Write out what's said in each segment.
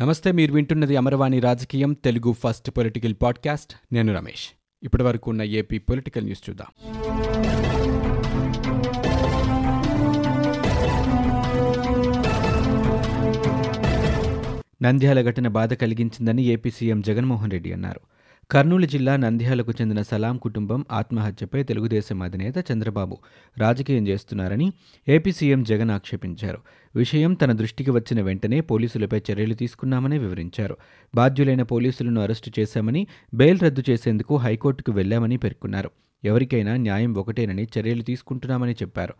నమస్తే మీరు వింటున్నది అమరవాణి రాజకీయం తెలుగు ఫస్ట్ పొలిటికల్ పాడ్కాస్ట్. నేను రమేష్. ఇప్పటి వరకు ఉన్న ఏపీ పొలిటికల్ న్యూస్ చూద్దాం. నంద్యాల ఘటన బాధ కలిగించిందని ఏపీ సీఎం జగన్మోహన్ రెడ్డి అన్నారు. కర్నూలు జిల్లా నంద్యాలకు చెందిన సలాం కుటుంబం ఆత్మహత్యపై తెలుగుదేశం అధినేత చంద్రబాబు రాజకీయం చేస్తున్నారని ఏపీ సీఎం జగన్ ఆక్షేపించారు. విషయం తన దృష్టికి వచ్చిన వెంటనే పోలీసులపై చర్యలు తీసుకున్నామని వివరించారు. బాధ్యులైన పోలీసులను అరెస్టు చేశామని బెయిల్ రద్దు చేసేందుకు హైకోర్టుకు వెళ్ళామని పేర్కొన్నారు. ఎవరికైనా న్యాయం ఒకటేనని చర్యలు తీసుకుంటున్నామని చెప్పారు.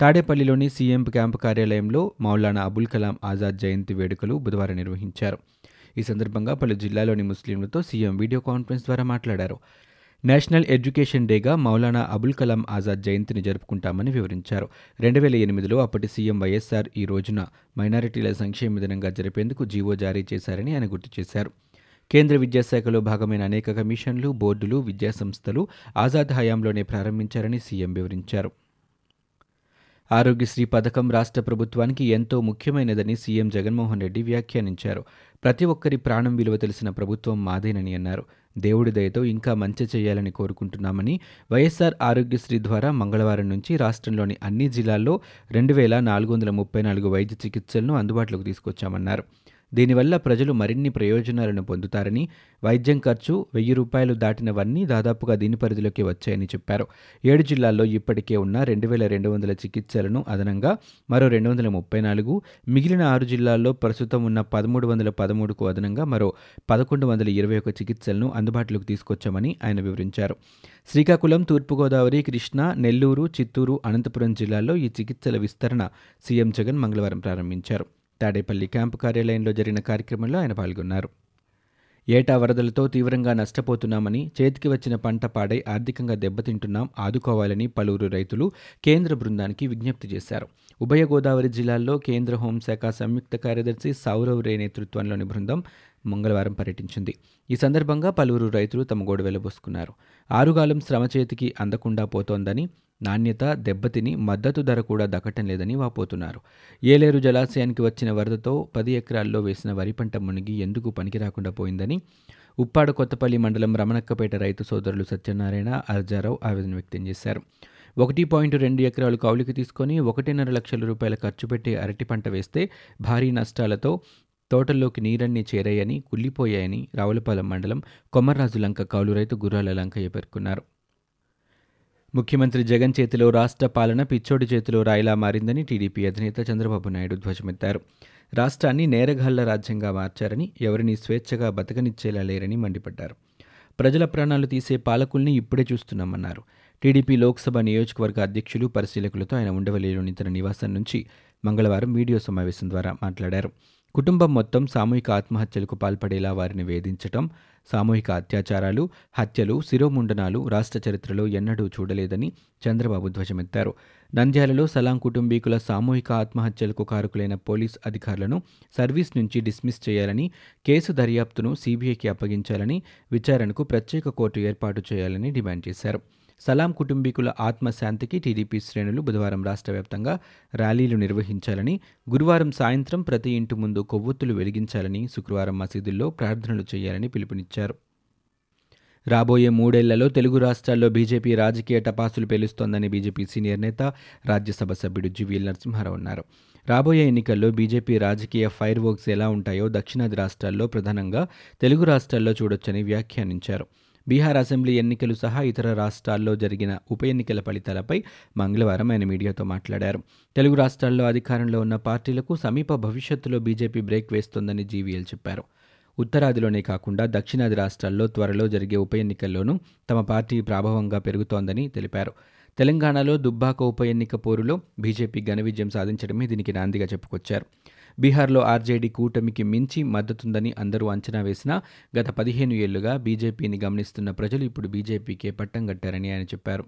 తాడేపల్లిలోని సీఎం క్యాంపు కార్యాలయంలో మౌలానా అబుల్ కలాం ఆజాద్ జయంతి వేడుకలు బుధవారం నిర్వహించారు. ఈ సందర్భంగా పలు జిల్లాలోని ముస్లింలతో సీఎం వీడియో కాన్ఫరెన్స్ ద్వారా మాట్లాడారు. నేషనల్ ఎడ్యుకేషన్ డేగా మౌలానా అబుల్ కలాం ఆజాద్ జయంతిని జరుపుకుంటామని వివరించారు. రెండు వేల ఎనిమిదిలో అప్పటి సీఎం వైఎస్ఆర్ ఈ రోజున మైనారిటీల సంక్షేమ దినంగా జరిపేందుకు జీవో జారీ చేశారని ఆయన గుర్తు చేశారు. కేంద్ర విద్యాశాఖలో భాగమైన అనేక కమిషన్లు బోర్డులు విద్యాసంస్థలు ఆజాద్ హయాంలోనే ప్రారంభించారని సీఎం వివరించారు. ఆరోగ్యశ్రీ పథకం రాష్ట్ర ప్రభుత్వానికి ఎంతో ముఖ్యమైనదని సీఎం జగన్మోహన్ రెడ్డి వ్యాఖ్యానించారు. ప్రతి ఒక్కరి ప్రాణం విలువ తెలిసిన ప్రభుత్వం మాదేనని అన్నారు. దేవుడి దయతో ఇంకా మంచి చేయాలని కోరుకుంటున్నామని వైఎస్ఆర్ ఆరోగ్యశ్రీ ద్వారా మంగళవారం నుంచి రాష్ట్రంలోని అన్ని జిల్లాల్లో రెండు వేల నాలుగు వందల ముప్పై నాలుగు వైద్య చికిత్సలను అందుబాటులోకి తీసుకొచ్చామన్నారు. దీనివల్ల ప్రజలు మరిన్ని ప్రయోజనాలను పొందుతారని వైద్యం ఖర్చు వెయ్యి రూపాయలు దాటినవన్నీ దాదాపుగా దీని పరిధిలోకి వచ్చాయని చెప్పారు. ఏడు జిల్లాల్లో ఇప్పటికే ఉన్న రెండు వేల రెండు వందల చికిత్సలను అదనంగా మరో రెండు వందల ముప్పై నాలుగు మిగిలిన ఆరు జిల్లాల్లో ప్రస్తుతం ఉన్న పదమూడు వందల పదమూడుకు అదనంగా మరో పదకొండు వందల ఇరవై ఒక చికిత్సలను అందుబాటులోకి తీసుకొచ్చామని ఆయన వివరించారు. శ్రీకాకుళం తూర్పుగోదావరి కృష్ణా నెల్లూరు చిత్తూరు అనంతపురం జిల్లాల్లో ఈ చికిత్సల విస్తరణ సీఎం జగన్ మంగళవారం ప్రారంభించారు. తాడేపల్లి క్యాంపు కార్యాలయంలో జరిగిన కార్యక్రమంలో ఆయన పాల్గొన్నారు. ఏటా వరదలతో తీవ్రంగా నష్టపోతున్నామని చేతికి వచ్చిన పంట పాడై ఆర్థికంగా దెబ్బతింటున్నాం ఆదుకోవాలని పలువురు రైతులు కేంద్ర బృందానికి విజ్ఞప్తి చేశారు. ఉభయ గోదావరి జిల్లాల్లో కేంద్ర హోంశాఖ సంయుక్త కార్యదర్శి సౌరవ్ రే నేతృత్వంలోని బృందం మంగళవారం పర్యటించింది. ఈ సందర్భంగా పలువురు రైతులు తమ గోడు వెలబోసుకున్నారు. ఆరుగాలం శ్రమ చేతికి అందకుండా పోతోందని నాణ్యత దెబ్బతిని మద్దతు ధర కూడా దక్కటం లేదని వాపోతున్నారు. ఏలేరు జలాశయానికి వచ్చిన వరదతో పది ఎకరాల్లో వేసిన వరి పంట మునిగి ఎందుకు పనికి రాకుండా పోయిందని ఉప్పాడ కొత్తపల్లి మండలం రమణక్కపేట రైతు సోదరులు సత్యనారాయణ అర్జారావు ఆవేదన వ్యక్తం చేశారు. ఒకటి పాయింట్ రెండు ఎకరాలు కౌలుకి తీసుకొని ఒకటిన్నర లక్షల రూపాయల ఖర్చు పెట్టి అరటి పంట వేస్తే భారీ నష్టాలతో తోటల్లోకి నీరన్నీ చేరాయని కుళ్ళిపోయాయని రావులపాలెం మండలం కొమ్మరాజు లంక కౌలు రైతు గుర్రాల లంకయ్య పేర్కొన్నారు. ముఖ్యమంత్రి జగన్ చేతిలో రాష్ట్ర పాలన పిచ్చోడి చేతిలో రాయిలా మారిందని టీడీపీ అధినేత చంద్రబాబు నాయుడు ధ్వజమెత్తారు. రాష్ట్రాన్ని నేరగాళ్ళ రాజ్యంగా మార్చారని ఎవరిని స్వేచ్ఛగా బతకనిచ్చేలా లేరని మండిపడ్డారు. ప్రజల ప్రాణాలు తీసే పాలకుల్ని ఇప్పుడే చూస్తున్నామన్నారు. టీడీపీ లోక్సభ నియోజకవర్గ అధ్యక్షులు పరిశీలకులతో ఆయన ఉండవల్లిలోని తన నివాసం నుంచి మంగళవారం వీడియో సమావేశం ద్వారా మాట్లాడారు. కుటుంబం మొత్తం సామూహిక ఆత్మహత్యలకు పాల్పడేలా వారిని వేధించటం సామూహిక అత్యాచారాలు హత్యలు శిరోముండనాలు రాష్ట్ర చరిత్రలో ఎన్నడూ చూడలేదని చంద్రబాబు ధ్వజమెత్తారు. నంద్యాలలో సలాం కుటుంబీకుల సామూహిక ఆత్మహత్యలకు కారకులైన పోలీస్ అధికారులను సర్వీస్ నుంచి డిస్మిస్ చేయాలని కేసు దర్యాప్తును సీబీఐకి అప్పగించాలని విచారణకు ప్రత్యేక కోర్టు ఏర్పాటు చేయాలని డిమాండ్ చేశారు. సలాం కుటుంబీకుల ఆత్మశాంతికి టీడీపీ శ్రేణులు బుధవారం రాష్ట్ర వ్యాప్తంగా ర్యాలీలు నిర్వహించాలని గురువారం సాయంత్రం ప్రతి ఇంటి ముందు కొవ్వొత్తులు వెలిగించాలని శుక్రవారం మసీదుల్లో ప్రార్థనలు చేయాలని పిలుపునిచ్చారు. రాబోయే మూడేళ్ళలో తెలుగు రాష్ట్రాల్లో బీజేపీ రాజకీయ టపాసులు పేలుస్తోందని బీజేపీ సీనియర్ నేత రాజ్యసభ సభ్యుడు జీవీఎల్ నరసింహారావు అన్నారు. రాబోయే ఎన్నికల్లో బీజేపీ రాజకీయ ఫైర్ వర్క్స్ ఎలా ఉంటాయో దక్షిణాది రాష్ట్రాల్లో ప్రధానంగా తెలుగు రాష్ట్రాల్లో చూడొచ్చని వ్యాఖ్యానించారు. బీహార్ అసెంబ్లీ ఎన్నికలు సహా ఇతర రాష్ట్రాల్లో జరిగిన ఉప ఎన్నికల ఫలితాలపై మంగళవారం ఆయన మీడియాతో మాట్లాడారు. తెలుగు రాష్ట్రాల్లో అధికారంలో ఉన్న పార్టీలకు సమీప భవిష్యత్తులో బీజేపీ బ్రేక్ వేస్తోందని జీవీఎల్ చెప్పారు. ఉత్తరాదిలోనే కాకుండా దక్షిణాది రాష్ట్రాల్లో త్వరలో జరిగే ఉప ఎన్నికల్లోనూ తమ పార్టీ ప్రాభవంగా పెరుగుతోందని తెలిపారు. తెలంగాణలో దుబ్బాక ఉప ఎన్నిక పోరులో బీజేపీ ఘన విజయం సాధించడమే దీనికి నాందిగా చెప్పుకొచ్చారు. బీహార్లో ఆర్జేడీ కూటమికి మించి మద్దతుందని అందరూ అంచనా వేసినా గత పదిహేను ఏళ్ళుగా బీజేపీని గమనిస్తున్న ప్రజలు ఇప్పుడు బీజేపీకే పట్టం కట్టారని ఆయన చెప్పారు.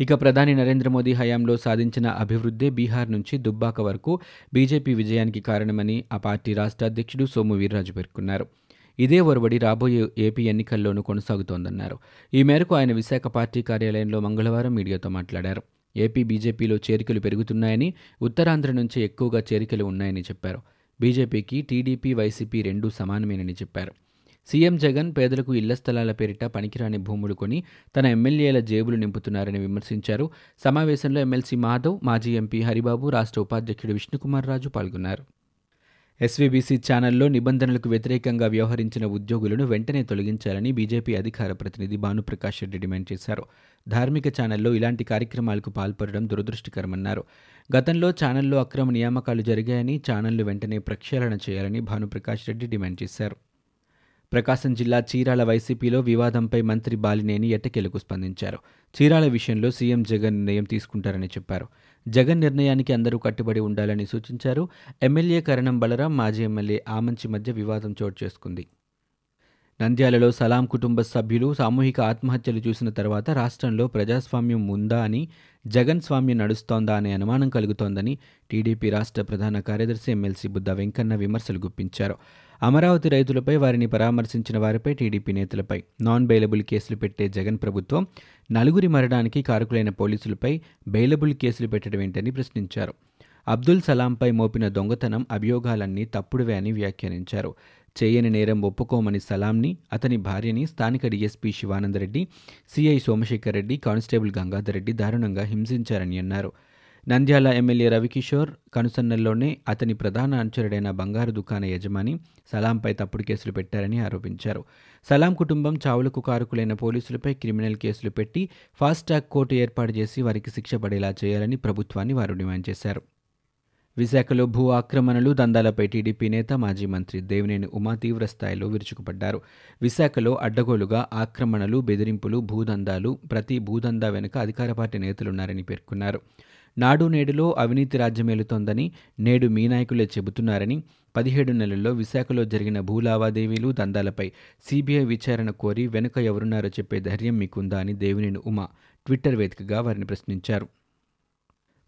ఇక ప్రధాని నరేంద్ర మోదీ హయాంలో సాధించిన అభివృద్ధే బీహార్ నుంచి దుబ్బాక వరకు బీజేపీ విజయానికి కారణమని ఆ పార్టీ రాష్ట్ర అధ్యక్షుడు సోము వీర్రాజు పేర్కొన్నారు. ఇదే ఒరవడి రాబోయే ఏపీ ఎన్నికల్లోనూ కొనసాగుతోందన్నారు. ఈ మేరకు ఆయన విశాఖ పార్టీ కార్యాలయంలో మంగళవారం మీడియాతో మాట్లాడారు. ఏపీ బీజేపీలో చేరికలు పెరుగుతున్నాయని ఉత్తరాంధ్ర నుంచి ఎక్కువగా చేరికలు ఉన్నాయని చెప్పారు. బీజేపీకి టీడీపీ వైసీపీ రెండూ సమానమేనని చెప్పారు. సీఎం జగన్ పేదలకు ఇళ్ళ స్థలాల పేరిట పనికిరాని భూములు కొని తన ఎమ్మెల్యేల జేబులు నింపుతున్నారని విమర్శించారు. సమావేశంలో ఎమ్మెల్సీ మాధవ్ మాజీ ఎంపీ హరిబాబు రాష్ట్ర ఉపాధ్యక్షుడు విష్ణుకుమార్ రాజు పాల్గొన్నారు. ఎస్వీబీసీ ఛానల్లో నిబంధనలకు వ్యతిరేకంగా వ్యవహరించిన ఉద్యోగులను వెంటనే తొలగించాలని బీజేపీ అధికార ప్రతినిధి భానుప్రకాష్ రెడ్డి డిమాండ్ చేశారు. ధార్మిక ఛానల్లో ఇలాంటి కార్యక్రమాలకు పాల్పడడం దురదృష్టకరమన్నారు. గతంలో ఛానల్లో అక్రమ నియామకాలు జరిగాయని ఛానళ్ళు వెంటనే ప్రక్షాళన చేయాలని భానుప్రకాష్ రెడ్డి డిమాండ్ చేశారు. ప్రకాశం జిల్లా చీరాల వైసీపీలో వివాదంపై మంత్రి బాలినేని ఎట్టకేలకు స్పందించారు. చీరాల విషయంలో సీఎం జగన్ నిర్ణయం తీసుకుంటారని చెప్పారు. జగన్ నిర్ణయానికి అందరూ కట్టుబడి ఉండాలని సూచించారు. ఎమ్మెల్యే కరణం బలరాం మాజీ ఎమ్మెల్యే ఆమంచి మధ్య వివాదం చోటు చేసుకుంది. నంద్యాలలో సలాం కుటుంబ సభ్యులు సామూహిక ఆత్మహత్యలు చూసిన తర్వాత రాష్ట్రంలో ప్రజాస్వామ్యం ఉందా అని జగన్ స్వామ్యం నడుస్తోందా అనే అనుమానం కలుగుతోందని టీడీపీ రాష్ట్ర ప్రధాన కార్యదర్శి ఎమ్మెల్సీ బుద్ధ వెంకన్న విమర్శలు గుప్పించారు. అమరావతి రైతులపై వారిని పరామర్శించిన వారిపై టీడీపీ నేతలపై నాన్ బెయిలబుల్ కేసులు పెట్టే జగన్ ప్రభుత్వం నలుగురి మరణానికి కారకులైన పోలీసులపై బెయిలబుల్ కేసులు పెట్టడం ఏంటని ప్రశ్నించారు. అబ్దుల్ సలాంపై మోపిన దొంగతనం అభియోగాలన్నీ తప్పుడువే అని వ్యాఖ్యానించారు. చేయని నేరం ఒప్పుకోమని సలాంని అతని భార్యని స్థానిక DSP Sivanandareddy CI Somasekhar Reddy constable Gangadhar Reddy దారుణంగా హింసించారని అన్నారు. నంద్యాల ఎమ్మెల్యే రవికిషోర్ కనుసన్నల్లోనే అతని ప్రధాన అనుచరుడైన బంగారు దుకాణ యజమాని సలాంపై తప్పుడు కేసులు పెట్టారని ఆరోపించారు. సలాం కుటుంబం చావులకు కారకులైన పోలీసులపై క్రిమినల్ కేసులు పెట్టి ఫాస్ట్ ట్రాక్ కోర్టు ఏర్పాటు చేసి వారికి శిక్ష పడేలా చేయాలని ప్రభుత్వాన్ని వారు డిమాండ్ చేశారు. విశాఖలో భూ ఆక్రమణలు దందాలపై టీడీపీ నేత మాజీ మంత్రి దేవినేని ఉమా తీవ్రస్థాయిలో విరుచుకుపడ్డారు. విశాఖలో అడ్డగోలుగా ఆక్రమణలు బెదిరింపులు భూదందాలు ప్రతి భూదందా వెనుక అధికార పార్టీ నేతలున్నారని పేర్కొన్నారు. నాడు నేడులో అవినీతి రాజ్యమేలుతోందని నేడు మీ నాయకులే చెబుతున్నారని పదిహేడు నెలల్లో విశాఖలో జరిగిన భూ లావాదేవీలు దందాలపై సీబీఐ విచారణ కోరి వెనుక ఎవరున్నారో చెప్పే ధైర్యం మీకుందా అని దేవినేని ఉమా ట్విట్టర్ వేదికగా వారిని ప్రశ్నించారు.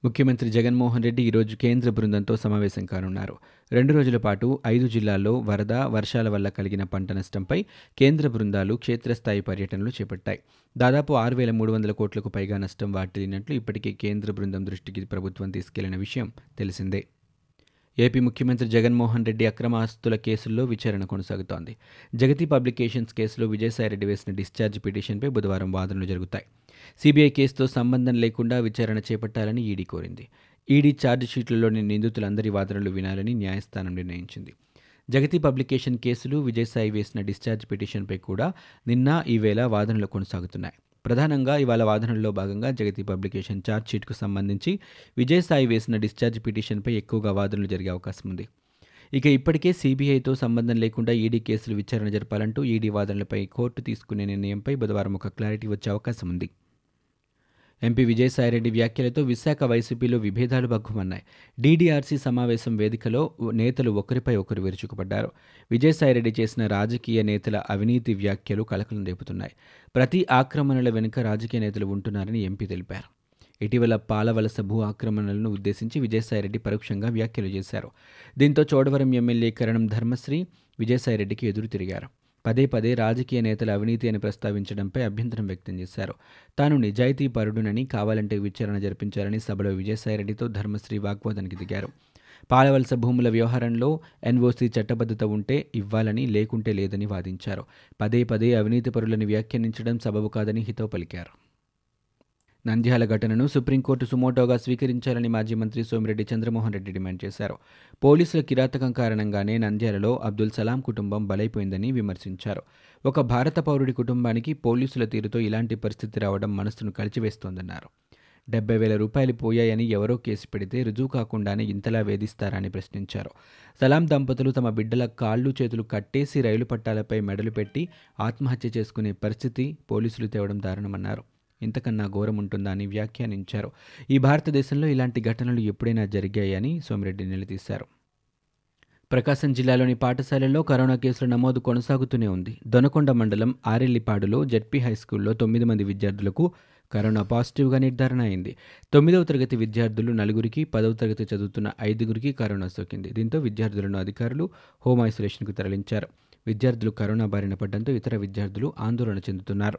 ముఖ్యమంత్రి జగన్మోహన్ రెడ్డి ఈరోజు కేంద్ర బృందంతో సమావేశం కానున్నారు. రెండు రోజుల పాటు ఐదు జిల్లాల్లో వరద వర్షాల వల్ల కలిగిన పంట నష్టంపై కేంద్ర బృందాలు క్షేత్రస్థాయి పర్యటనలు చేపట్టాయి. దాదాపు ఆరు వేల మూడు వందల కోట్లకు పైగా నష్టం వాటిల్లినట్లు ఇప్పటికే కేంద్ర బృందం దృష్టికి ప్రభుత్వం తీసుకెళ్ళిన విషయం తెలిసిందే. ఏపీ ముఖ్యమంత్రి జగన్మోహన్ రెడ్డి అక్రమ ఆస్తుల కేసుల్లో విచారణ కొనసాగుతోంది. జగతి పబ్లికేషన్స్ కేసులో విజయసాయిరెడ్డి వేసిన డిశ్చార్జ్ పిటిషన్పై బుధవారం వాదనలు జరుగుతాయి. సిబిఐ కేసుతో సంబంధం లేకుండా విచారణ చేపట్టాలని ఈడీ కోరింది. ఈడీ ఛార్జ్షీట్లలోని నిందితులందరి వాదనలు వినాలని న్యాయస్థానం నిర్ణయించింది. జగతి పబ్లికేషన్ కేసులు విజయసాయి వేసిన డిశ్చార్జ్ పిటిషన్పై కూడా నిన్న ఈవేళ వాదనలు కొనసాగుతున్నాయి. ప్రధానంగా ఇవాళ వాదనల్లో భాగంగా జగతి పబ్లికేషన్ ఛార్జ్షీట్కు సంబంధించి విజయసాయి వేసిన డిశ్చార్జ్ పిటిషన్పై ఎక్కువగా వాదనలు జరిగే అవకాశం ఉంది. ఇక ఇప్పటికే సీబీఐతో సంబంధం లేకుండా ఈడీ కేసులు విచారణ జరపాలంటూ ఈడీ వాదనలపై కోర్టు తీసుకునే నిర్ణయంపై బుధవారం ఒక క్లారిటీ వచ్చే అవకాశం ఉంది. ఎంపీ విజయసాయిరెడ్డి వ్యాఖ్యలతో విశాఖ వైసీపీలో విభేదాలు బగ్గుమన్నాయి డీడీఆర్సీ సమావేశం వేదికలో నేతలు ఒకరిపై ఒకరు విరుచుకుపడ్డారు. విజయసాయిరెడ్డి చేసిన రాజకీయ నేతల అవినీతి వ్యాఖ్యలు కలకలం రేపుతున్నాయి. ప్రతి ఆక్రమణల వెనుక రాజకీయ నేతలు ఉంటున్నారని ఎంపీ తెలిపారు. ఇటీవల పాలవలస భూ ఆక్రమణలను ఉద్దేశించి విజయసాయిరెడ్డి పరోక్షంగా వ్యాఖ్యలు చేశారు. దీంతో చోడవరం ఎమ్మెల్యే కరణం ధర్మశ్రీ విజయసాయిరెడ్డికి ఎదురు తిరిగారు. పదే పదే రాజకీయ నేతల అవినీతి అని ప్రస్తావించడంపై అభ్యంతరం వ్యక్తం చేశారు. తాను నిజాయితీ పరుడునని కావాలంటే విచారణ జరిపించాలని సభలో విజయసాయిరెడ్డితో ధర్మశ్రీ వాగ్వాదానికి దిగారు. పాలవలస భూముల వ్యవహారంలో ఎన్ఓసీ చట్టబద్ధత ఉంటే ఇవ్వాలని లేకుంటే లేదని వాదించారు. పదే పదే అవినీతి పరులను వ్యాఖ్యానించడం సబబు కాదని హితో పలికారు. నంద్యాల ఘటనను సుప్రీంకోర్టు సుమోటోగా స్వీకరించాలని మాజీ మంత్రి సోమిరెడ్డి చంద్రమోహన్ రెడ్డి డిమాండ్ చేశారు. పోలీసుల కిరాతకం కారణంగానే నంద్యాలలో అబ్దుల్ సలాం కుటుంబం బలైపోయిందని విమర్శించారు. ఒక భారత పౌరుడి కుటుంబానికి పోలీసుల తీరుతో ఇలాంటి పరిస్థితి రావడం మనసును కలిచివేస్తోందన్నారు. డెబ్బై వేల రూపాయలు పోయాయని ఎవరో కేసు పెడితే రుజువు కాకుండానే ఇంతలా వేధిస్తారని ప్రశ్నించారు. సలాం దంపతులు తమ బిడ్డల కాళ్ళు చేతులు కట్టేసి రైలు పట్టాలపై మెడలు పెట్టి ఆత్మహత్య చేసుకునే పరిస్థితి పోలీసులు తేవడం దారుణమన్నారు. ఇంతకన్నా ఘోరం ఉంటుందా అని వ్యాఖ్యానించారు. ఈ భారతదేశంలో ఇలాంటి ఘటనలు ఎప్పుడైనా జరిగాయని సోమిరెడ్డి నిలదీశారు. ప్రకాశం జిల్లాలోని పాఠశాలల్లో కరోనా కేసుల నమోదు కొనసాగుతూనే ఉంది. దొనకొండ మండలం ఆరెల్లిపాడులో జెడ్పీ హైస్కూల్లో తొమ్మిది మంది విద్యార్థులకు కరోనా పాజిటివ్గా నిర్ధారణ అయింది. తొమ్మిదవ తరగతి విద్యార్థులు నలుగురికి పదవ తరగతి చదువుతున్న ఐదుగురికి కరోనా సోకింది. దీంతో విద్యార్థులను అధికారులు హోమ్ ఐసోలేషన్కు తరలించారు. విద్యార్థులు కరోనా బారిన పడడంతో ఇతర విద్యార్థులు ఆందోళన చెందుతున్నారు.